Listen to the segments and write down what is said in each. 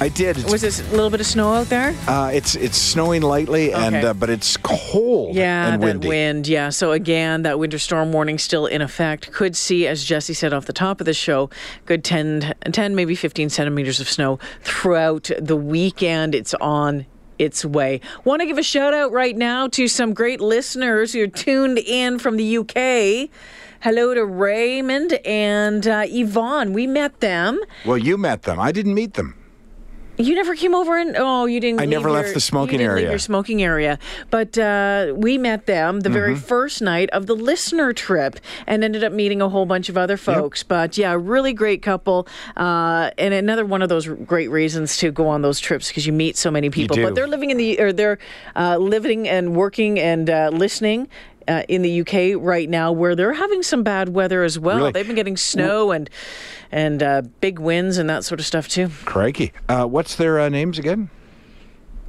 I did. It's, Was there a little bit of snow out there? uh, it's it's snowing lightly, and Okay. uh, but it's cold Yeah, and that windy. wind. Yeah. So again, that winter storm warning still in effect. Could see, as Jesse said off the top of the show, good 10, 10 maybe 15 centimeters of snow throughout the weekend. It's on its way. Want to give a shout out right now to some great listeners who are tuned in from the UK. Hello to Raymond and uh, Yvonne. We met them. Well, you met them. I didn't meet them. You never came over and oh, you didn't. I leave never left the smoking you didn't Leave area. your smoking area, but uh, we met them the Mm-hmm. very first night of the listener trip, and ended up meeting a whole bunch of other folks. But yeah, really great couple, uh, and another one of those great reasons to go on those trips because you meet so many people. But they're living in the or they're uh, living and working and uh, listening. Uh, in the UK right now, where they're having some bad weather as well. Really? They've been getting snow and and uh, big winds and that sort of stuff too. Crikey. Uh, what's their uh, names again?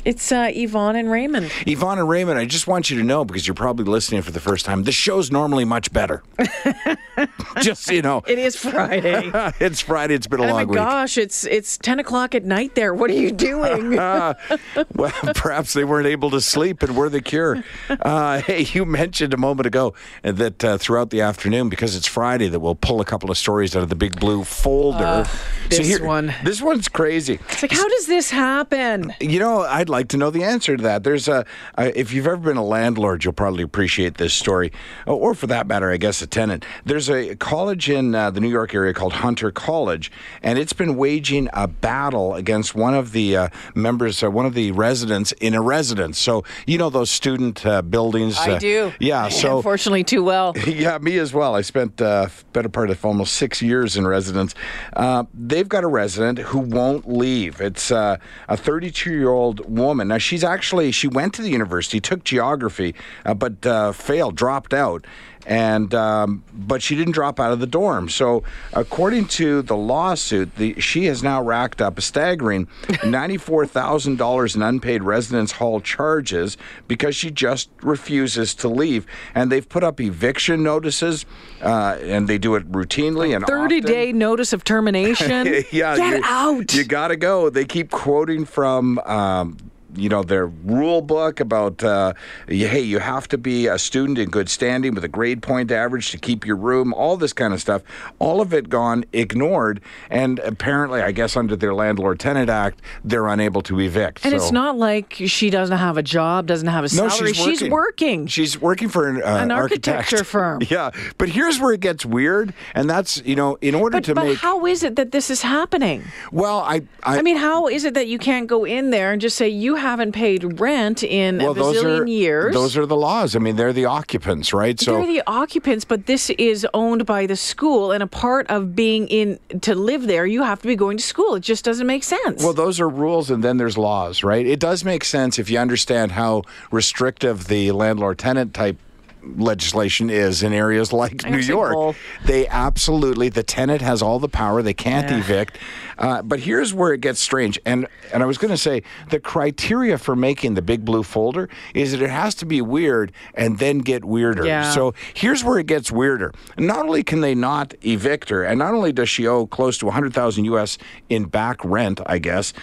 It's uh, Yvonne and Raymond. Yvonne and Raymond, I just want you to know because you're probably listening for the first time. The show's normally much better. just so you know, It is Friday. it's Friday. It's been a oh my long week. gosh, it's it's ten o'clock at night there. What are you doing? Uh, well, perhaps they weren't able to sleep and we're the cure. Uh, hey, you mentioned a moment ago that uh, throughout the afternoon, because it's Friday, that we'll pull a couple of stories out of the big blue folder. this one. This one's crazy. it's like, how does this happen? You know, I'd like to know the answer to that. There's a, uh, if you've ever been a landlord, you'll probably appreciate this story, Uh, or for that matter, I guess a tenant. There's a college in uh, the New York area called Hunter College, and it's been waging a battle against one of the uh, members, uh, one of the residents in a residence. So you know those student uh, buildings. I uh, do. Yeah. So Unfortunately, too well. yeah, me as well. I spent uh, better part of almost six years in residence. Uh, they've got a resident who won't leave. It's uh, a 32-year-old woman. Now she's actually she went to the university, took geography, uh, but uh, failed, dropped out. And um, but she didn't drop out of the dorm. So according to the lawsuit, the, she has now racked up a staggering ninety-four thousand dollars in unpaid residence hall charges because she just refuses to leave. And they've put up eviction notices, uh, and they do it routinely and Thirty often. day notice of termination. yeah, Get you, out. You got to go. They keep quoting from. Um, you know their rule book about uh, hey you have to be a student in good standing with a grade point average to keep your room all this kind of stuff all of it gone ignored and apparently i guess under their landlord tenant act they're unable to evict and so. it's not like she doesn't have a job, doesn't have a salary no, she's working. working. She's working for an, uh, An architect. architecture firm. Yeah, but here's where it gets weird, and that's you know, in order but to but make how is it that this is happening? well, I, I I mean, how is it that you can't go in there and just say you haven't paid rent in well, a those bazillion are years? those are the laws. I mean, they're the occupants, right? So They're the occupants, but this is owned by the school, and a part of being in to live there, you have to be going to school. It just doesn't make sense. Well, those are rules, and then there's laws, right? It does make sense if you understand how restrictive the landlord tenant type legislation is in areas like New York. They absolutely, the tenant has all the power. They can't Yeah. evict. Uh, but here's where it gets strange. And, and I was going to say the criteria for making the big blue folder is that it has to be weird and then get weirder. Yeah. So here's where it gets weirder. Not only can they not evict her, and not only does she owe close to 100,000 US in back rent, I guess,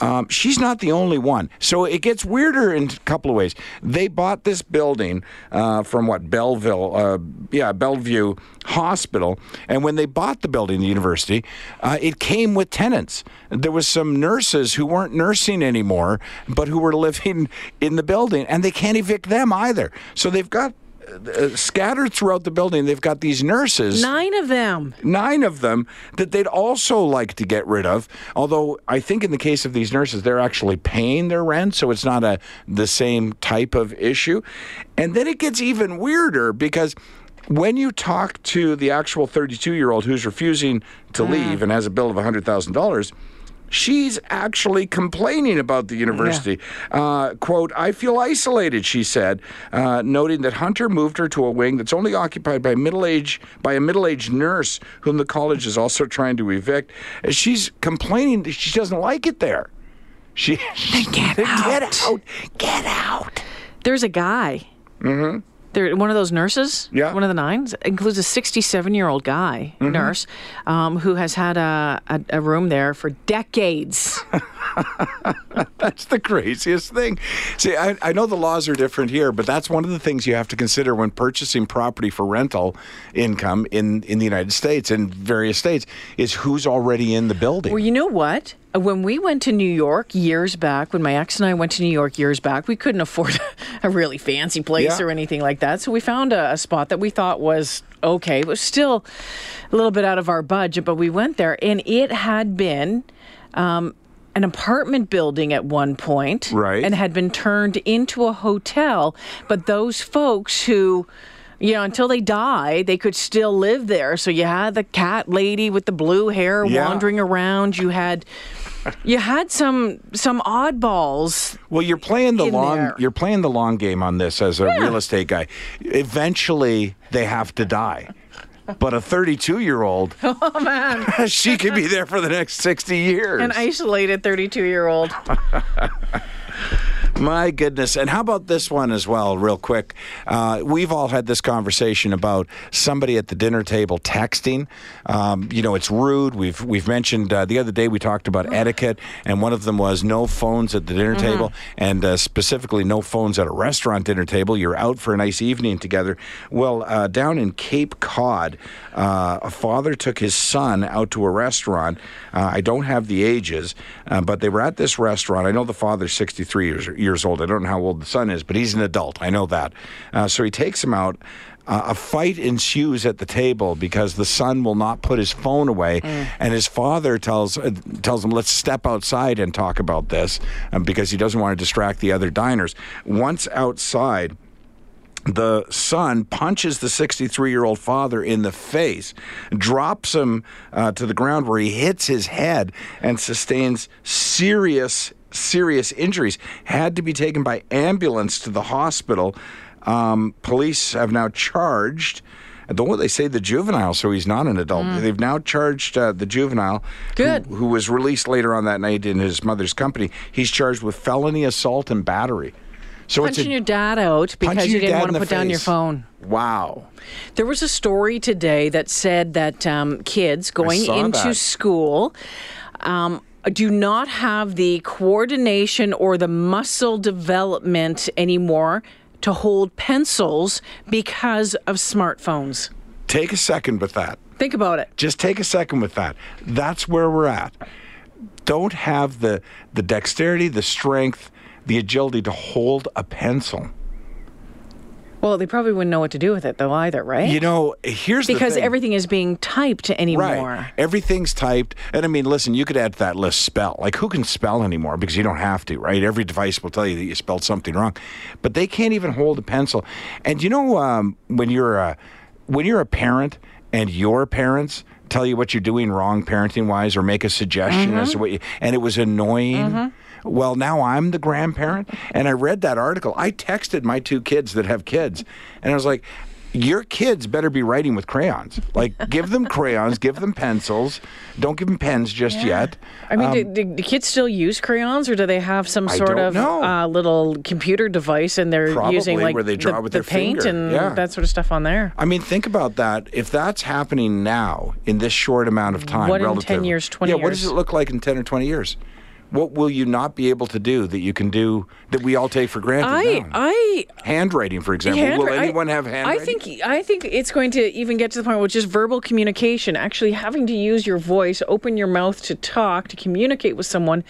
um, she's not the only one. So it gets weirder in a couple of ways. They bought this building uh, from what Belleville, uh, yeah, Bellevue Hospital, and when they bought the building, the university, uh, it came with tenants. There was some nurses who weren't nursing anymore, but who were living in the building, and they can't evict them either. So they've got uh, scattered throughout the building. They've got these nurses Nine of them. nine of them that they'd also like to get rid of. Although I think in the case of these nurses, they're actually paying their rent, so it's not a the same type of issue. And then it gets even weirder because when you talk to the actual 32 year old who's refusing to leave and has a bill of $100,000. She's actually complaining about the university. Uh, quote, I feel isolated, she said, uh, noting that Hunter moved her to a wing that's only occupied by middle age by a middle-aged nurse whom the college is also trying to evict. She's complaining that she doesn't like it there. She, Get get out. out, get out. There's a guy. Mm-hmm. There, one of those nurses. Yeah. One of the nines includes a 67-year-old guy Mm-hmm. nurse um, who has had a, a, a room there for decades. That's the craziest thing. See, I, I know the laws are different here, but that's one of the things you have to consider when purchasing property for rental income in, in the United States and various states is who's already in the building. Well, you know what? When we went to New York years back, when my ex and I went to New York years back, we couldn't afford a really fancy place Yeah. or anything like that. So we found a, a spot that we thought was okay. It was still a little bit out of our budget, but we went there and it had been um, an apartment building at one point, Right. And had been turned into a hotel. But those folks who you know, until they die, they could still live there. So you had the cat lady with the blue hair Yeah. wandering around. You had, you had some some oddballs. Well, you're playing the long there. you're playing the long game on this as a real estate guy. Eventually, they have to die. But a 32 year old, Oh man, she could be there for the next 60 years. an isolated thirty-two year old. My goodness. And how about this one as well, real quick? Uh, we've all had this conversation about somebody at the dinner table texting. Um, you know, it's rude. We've we've mentioned uh, the other day we talked about etiquette, and one of them was no phones at the dinner table, and uh, specifically no phones at a restaurant dinner table. You're out for a nice evening together. Well, uh, down in Cape Cod, uh, a father took his son out to a restaurant. Uh, I don't have the ages, uh, but they were at this restaurant. I know the father's 63 years, years old. I don't know how old the son is, but he's an adult. I know that. Uh, so he takes him out. Uh, a fight ensues at the table because the son will not put his phone away, and his father tells uh, tells him, "Let's step outside and talk about this," um, because he doesn't want to distract the other diners. Once outside, the son punches the 63 year old father in the face, drops him uh, to the ground where he hits his head and sustains serious, serious injuries. Had to be taken by ambulance to the hospital. Um, police have now charged. Though they say the juvenile, so he's not an adult. They've now charged uh, the juvenile, who- Good. who was released later on that night in his mother's company. He's charged with felony assault and battery. So it's Punching a your dad out because you didn't want to put down your phone. Wow. There was a story today that said that um, kids going into that. school um, do not have the coordination or the muscle development anymore to hold pencils because of smartphones. Take a second with that. Think about it. Just take a second with that. That's where we're at. Don't have the the dexterity, the strength, the agility to hold a pencil. Well, they probably wouldn't know what to do with it though either, right? You know, here's the because everything is being typed anymore. Right. Everything's typed. And I mean, listen, you could add to that list spell. Like, who can spell anymore? Because you don't have to, right? Every device will tell you that you spelled something wrong. But they can't even hold a pencil. And you know, um, when you're a, when you're a parent and your parents tell you what you're doing wrong parenting wise or make a suggestion as to what you, and it was annoying. Well, now I'm the grandparent, and I read that article. I texted my two kids that have kids, and I was like, your kids better be writing with crayons. Like, give them crayons, give them pencils. Don't give them pens just yet. I mean, do, do, do kids still use crayons, or do they have some Um, sort of uh, little computer device and they're Probably, using like where they draw the, with the their paint finger. and Yeah. that sort of stuff on there? I mean, think about that. If that's happening now in this short amount of time, What in 10 years, 20 yeah, what does it look like in ten or twenty years? What will you not be able to do that you can do that we all take for granted I now? I handwriting, for example. will handwri- I- anyone have handwriting? I think I think it's going to even get to the point where just verbal communication, actually having to use your voice, open your mouth to talk, to communicate with someone,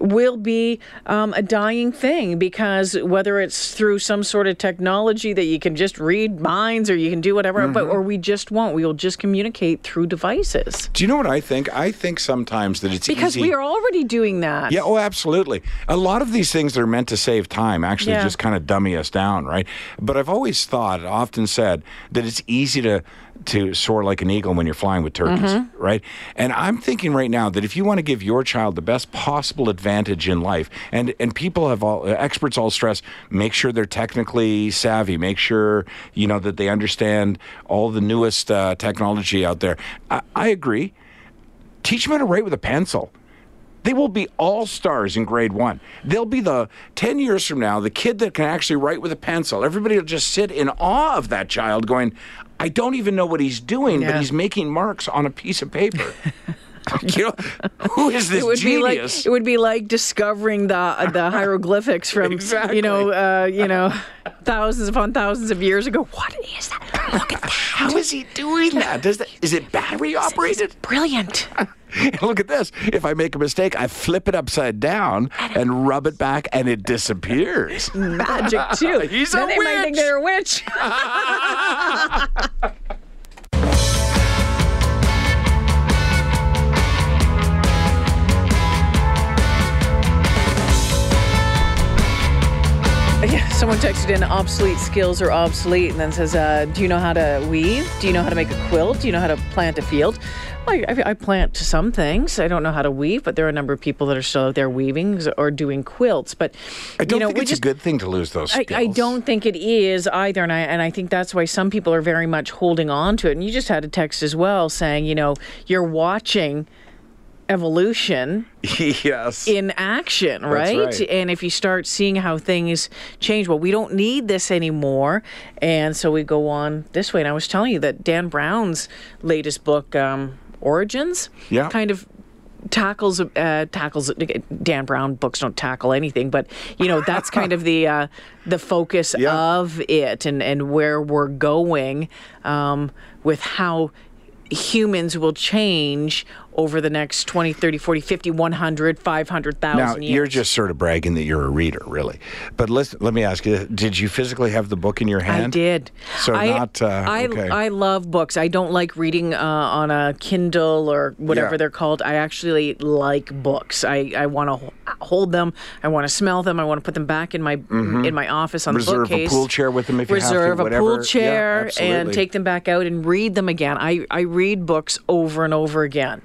will be um, a dying thing because whether it's through some sort of technology that you can just read minds or you can do whatever, but Mm-hmm. or we just won't. We will just communicate through devices Do you know what I think? I think sometimes that it's because easy. we are already doing that that. Yeah, oh, absolutely. A lot of these things that are meant to save time actually Yeah. just kind of dummy us down, right? But I've always thought, often said, that it's easy to to soar like an eagle when you're flying with turkeys, Mm-hmm. right? And I'm thinking right now that if you want to give your child the best possible advantage in life, and and people have all experts all stress, make sure they're technically savvy, make sure you know that they understand all the newest uh, technology out there. I, I agree. Teach them how to write with a pencil. They will be all stars in grade one. They'll be the 10 years from now, the kid that can actually write with a pencil. Everybody will just sit in awe of that child, going, I don't even know what he's doing, but he's making marks on a piece of paper. you know, who is this It would be like genius? it would be like discovering the the hieroglyphics from Exactly. you know uh, you know thousands upon thousands of years ago. What is that? Look at that! How is he doing that? Does that is it battery operated? Brilliant. Look at this. If I make a mistake, I flip it upside down and rub it back, and it disappears. Magic too. He's then a they might think they're a witch. Someone texted in obsolete skills are obsolete and then says, uh, Do you know how to weave? Do you know how to make a quilt? Do you know how to plant a field? Well, I, I plant some things. I don't know how to weave, but there are a number of people that are still out there weaving or doing quilts. But I don't you know, think it's just a good thing to lose those I. I don't think it is either, and I and I think that's why some people are very much holding on to it. And you just had a text as well saying, you know, you're watching evolution yes. in action, right? right. And if you start seeing how things change, well, we don't need this anymore, and so we go on this way. And I was telling you that Dan Brown's latest book, um, Origins, Yeah. kind of tackles uh, tackles Dan Brown books don't tackle anything, but you know that's kind of the uh, the focus Yeah. of it and and where we're going um, with how humans will change over the next 20 30 40 50 100 500,000 Now years. you're just sort of bragging that you're a reader, really. But listen, let me ask you: Did you physically have the book in your hand? I did. So I, not, uh, I, okay. I love books. I don't like reading uh, on a Kindle or whatever Yeah. they're called. I actually like books. I, I want to hold them. I want to smell them. I want to put them back in my in my office on Mm-hmm. Reserve the a bookcase. pool chair with them if you have to, Reserve a pool Yeah, chair and take them back out and read them again. I, I read books over and over again.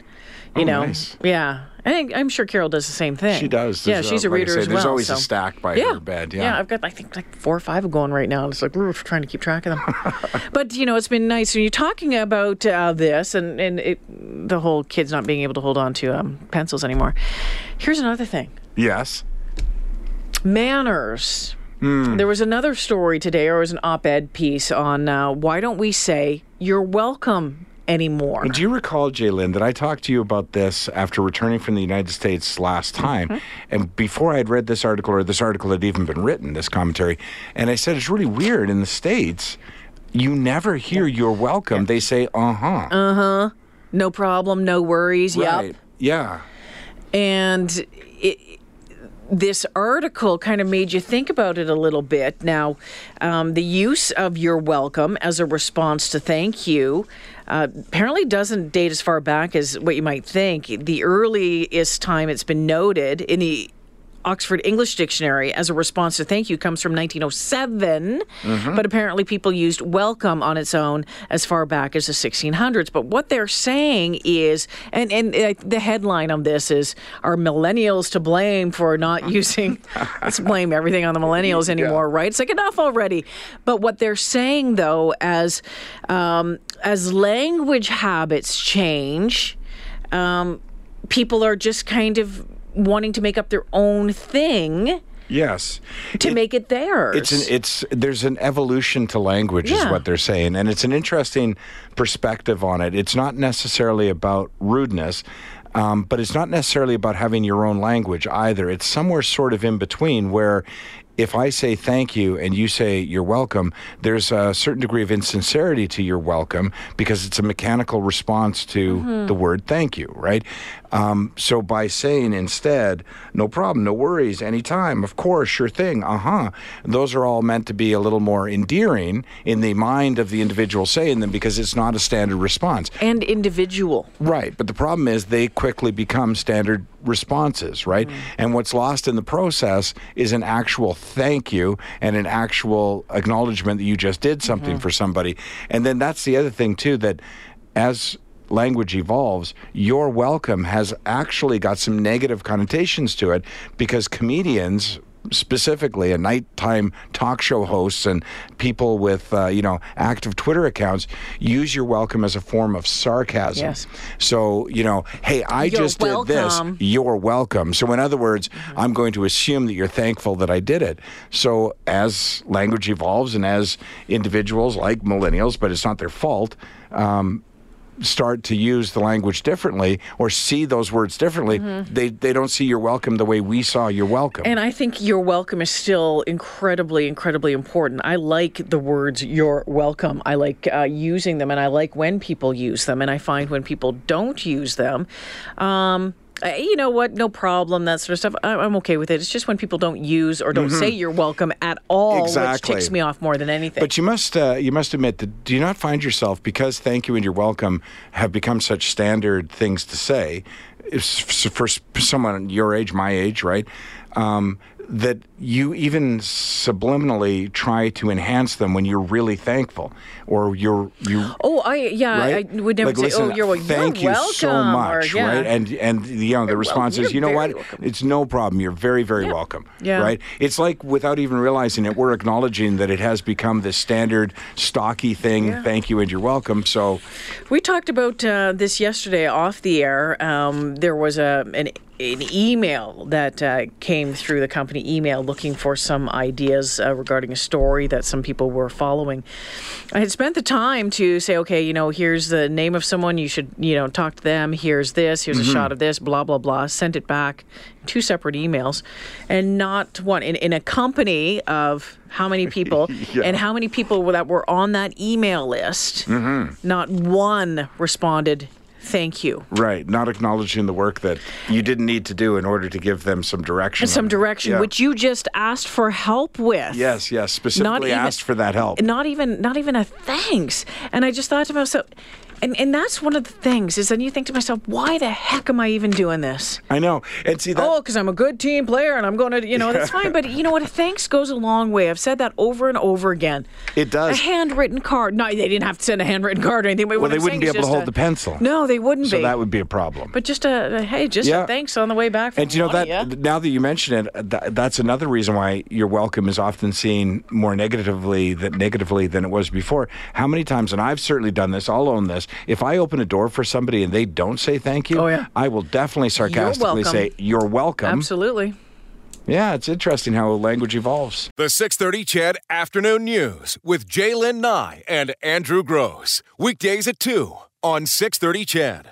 You Oh, know, nice. yeah. I think I'm sure Carol does the same thing. She does. Yeah, she's a like I reader say, as well. There's always so. a stack by yeah. her bed. Yeah. yeah, I've got I think like four or five going right now. and It's like we're trying to keep track of them. but you know, it's been nice when you're talking about uh, this and and it, the whole kids not being able to hold on to um, pencils anymore. Here's another thing: yes. manners. Hmm. There was another story today, or it was an op-ed piece on uh, why don't we say "you're welcome" anymore? Do you recall, J'lyn, that I talked to you about this after returning from the United States last time? Mm-hmm. And before I had read this article, or this article had even been written, this commentary, and I said it's really weird in the States. You never hear "you're welcome." They say "uh huh." No problem, no worries. right. Yep. Yeah. and it, this article kind of made you think about it a little bit. Now, um, the use of "you're welcome" as a response to "thank you" uh, apparently doesn't date as far back as what you might think. The earliest time it's been noted in the Oxford English Dictionary as a response to thank you comes from 1907, but apparently people used welcome on its own as far back as the 1600s. But what they're saying is, and, and uh, the headline on this is, are millennials to blame for not using, let's blame everything on the millennials anymore, right? It's like enough already. But what they're saying though, as, um, as language habits change, um, people are just kind of wanting to make up their own thing Yes. to make it theirs. It's an it's there's an evolution to language is what they're saying and it's an interesting perspective on it. It's not necessarily about rudeness. Um, but it's not necessarily about having your own language either. It's somewhere sort of in between where if I say thank you and you say you're welcome, there's a certain degree of insincerity to your welcome because it's a mechanical response to Mm-hmm. the word thank you, right? Um, so by saying instead, no problem, no worries, anytime, of course, sure thing, uh huh, those are all meant to be a little more endearing in the mind of the individual saying them because it's not a standard response. And individual. Right. But the problem is they quickly become standard responses, right? Mm. And what's lost in the process is an actual thank you and an actual acknowledgement that you just did something mm-hmm. for somebody. And then that's the other thing, too, that as language evolves, your welcome has actually got some negative connotations to it because comedians, specifically, and nighttime talk show hosts and people with uh, you know active Twitter accounts use your welcome as a form of sarcasm. Yes. So you know, hey, I you're just welcome. did this. You're welcome. So in other words, mm-hmm. I'm going to assume that you're thankful that I did it. So as language evolves and as individuals like millennials, but it's not their fault. Um, start to use the language differently or see those words differently, mm-hmm. they, they don't see your welcome the way we saw your welcome. And I think your welcome is still incredibly, incredibly important. I like the words you're welcome. I like uh, using them and I like when people use them. And I find when people don't use them, um, you know what, no problem, that sort of stuff. I'm okay with it. It's just when people don't use or don't mm-hmm. say you're welcome at all, exactly. which ticks me off more than anything. But you must uh, you must admit that do you not find yourself because thank you and you're welcome have become such standard things to say for someone your age, my age, right? Um, that you even subliminally try to enhance them when you're really thankful or you're you oh i yeah right? i would never like, say listen, oh you're, thank you're you welcome so much or, yeah. right and and you know the response well, is you know what welcome. it's no problem you're very very yeah. welcome yeah. right it's like without even realizing it we're acknowledging that it has become this standard stocky thing yeah. thank you and you're welcome so we talked about uh, this yesterday off the air um, there was a an an email that uh, came through the company email looking for some ideas uh, regarding a story that some people were following. I had spent the time to say, okay, you know, here's the name of someone you should, you know, talk to them. Here's this. Here's mm-hmm. a shot of this. Blah blah blah. Sent it back, two separate emails, and not one in, in a company of how many people yeah. and how many people that were on that email list. Mm-hmm. Not one responded thank you. Right, not acknowledging the work that you didn't need to do in order to give them some direction. Some direction, yeah. which you just asked for help with. Yes, yes, specifically even, asked for that help. Not even, not even a thanks. And I just thought to myself, and and that's one of the things is then you think to myself, why the heck am I even doing this? I know. And see that Oh, because I'm a good team player and I'm going to, you know, that's fine. But you know what? A thanks goes a long way. I've said that over and over again. It does. A handwritten card. No, they didn't have to send a handwritten card or anything. But well, they I'm wouldn't be able to hold a, the pencil. No, they wouldn't so be. So that would be a problem. But just a, a hey, just yeah. a thanks on the way back. and you know money, that yeah? now that you mention it, uh, that, that's another reason why your welcome is often seen more negatively than negatively than it was before. How many times, and I've certainly done this. I'll own this. If I open a door for somebody and they don't say thank you, oh, yeah. I will definitely sarcastically say, You're welcome. Absolutely. Yeah, it's interesting how language evolves. The 630 CHED Afternoon News with J'lyn Nye and Andrew Gross. Weekdays at 2 on 630 CHED.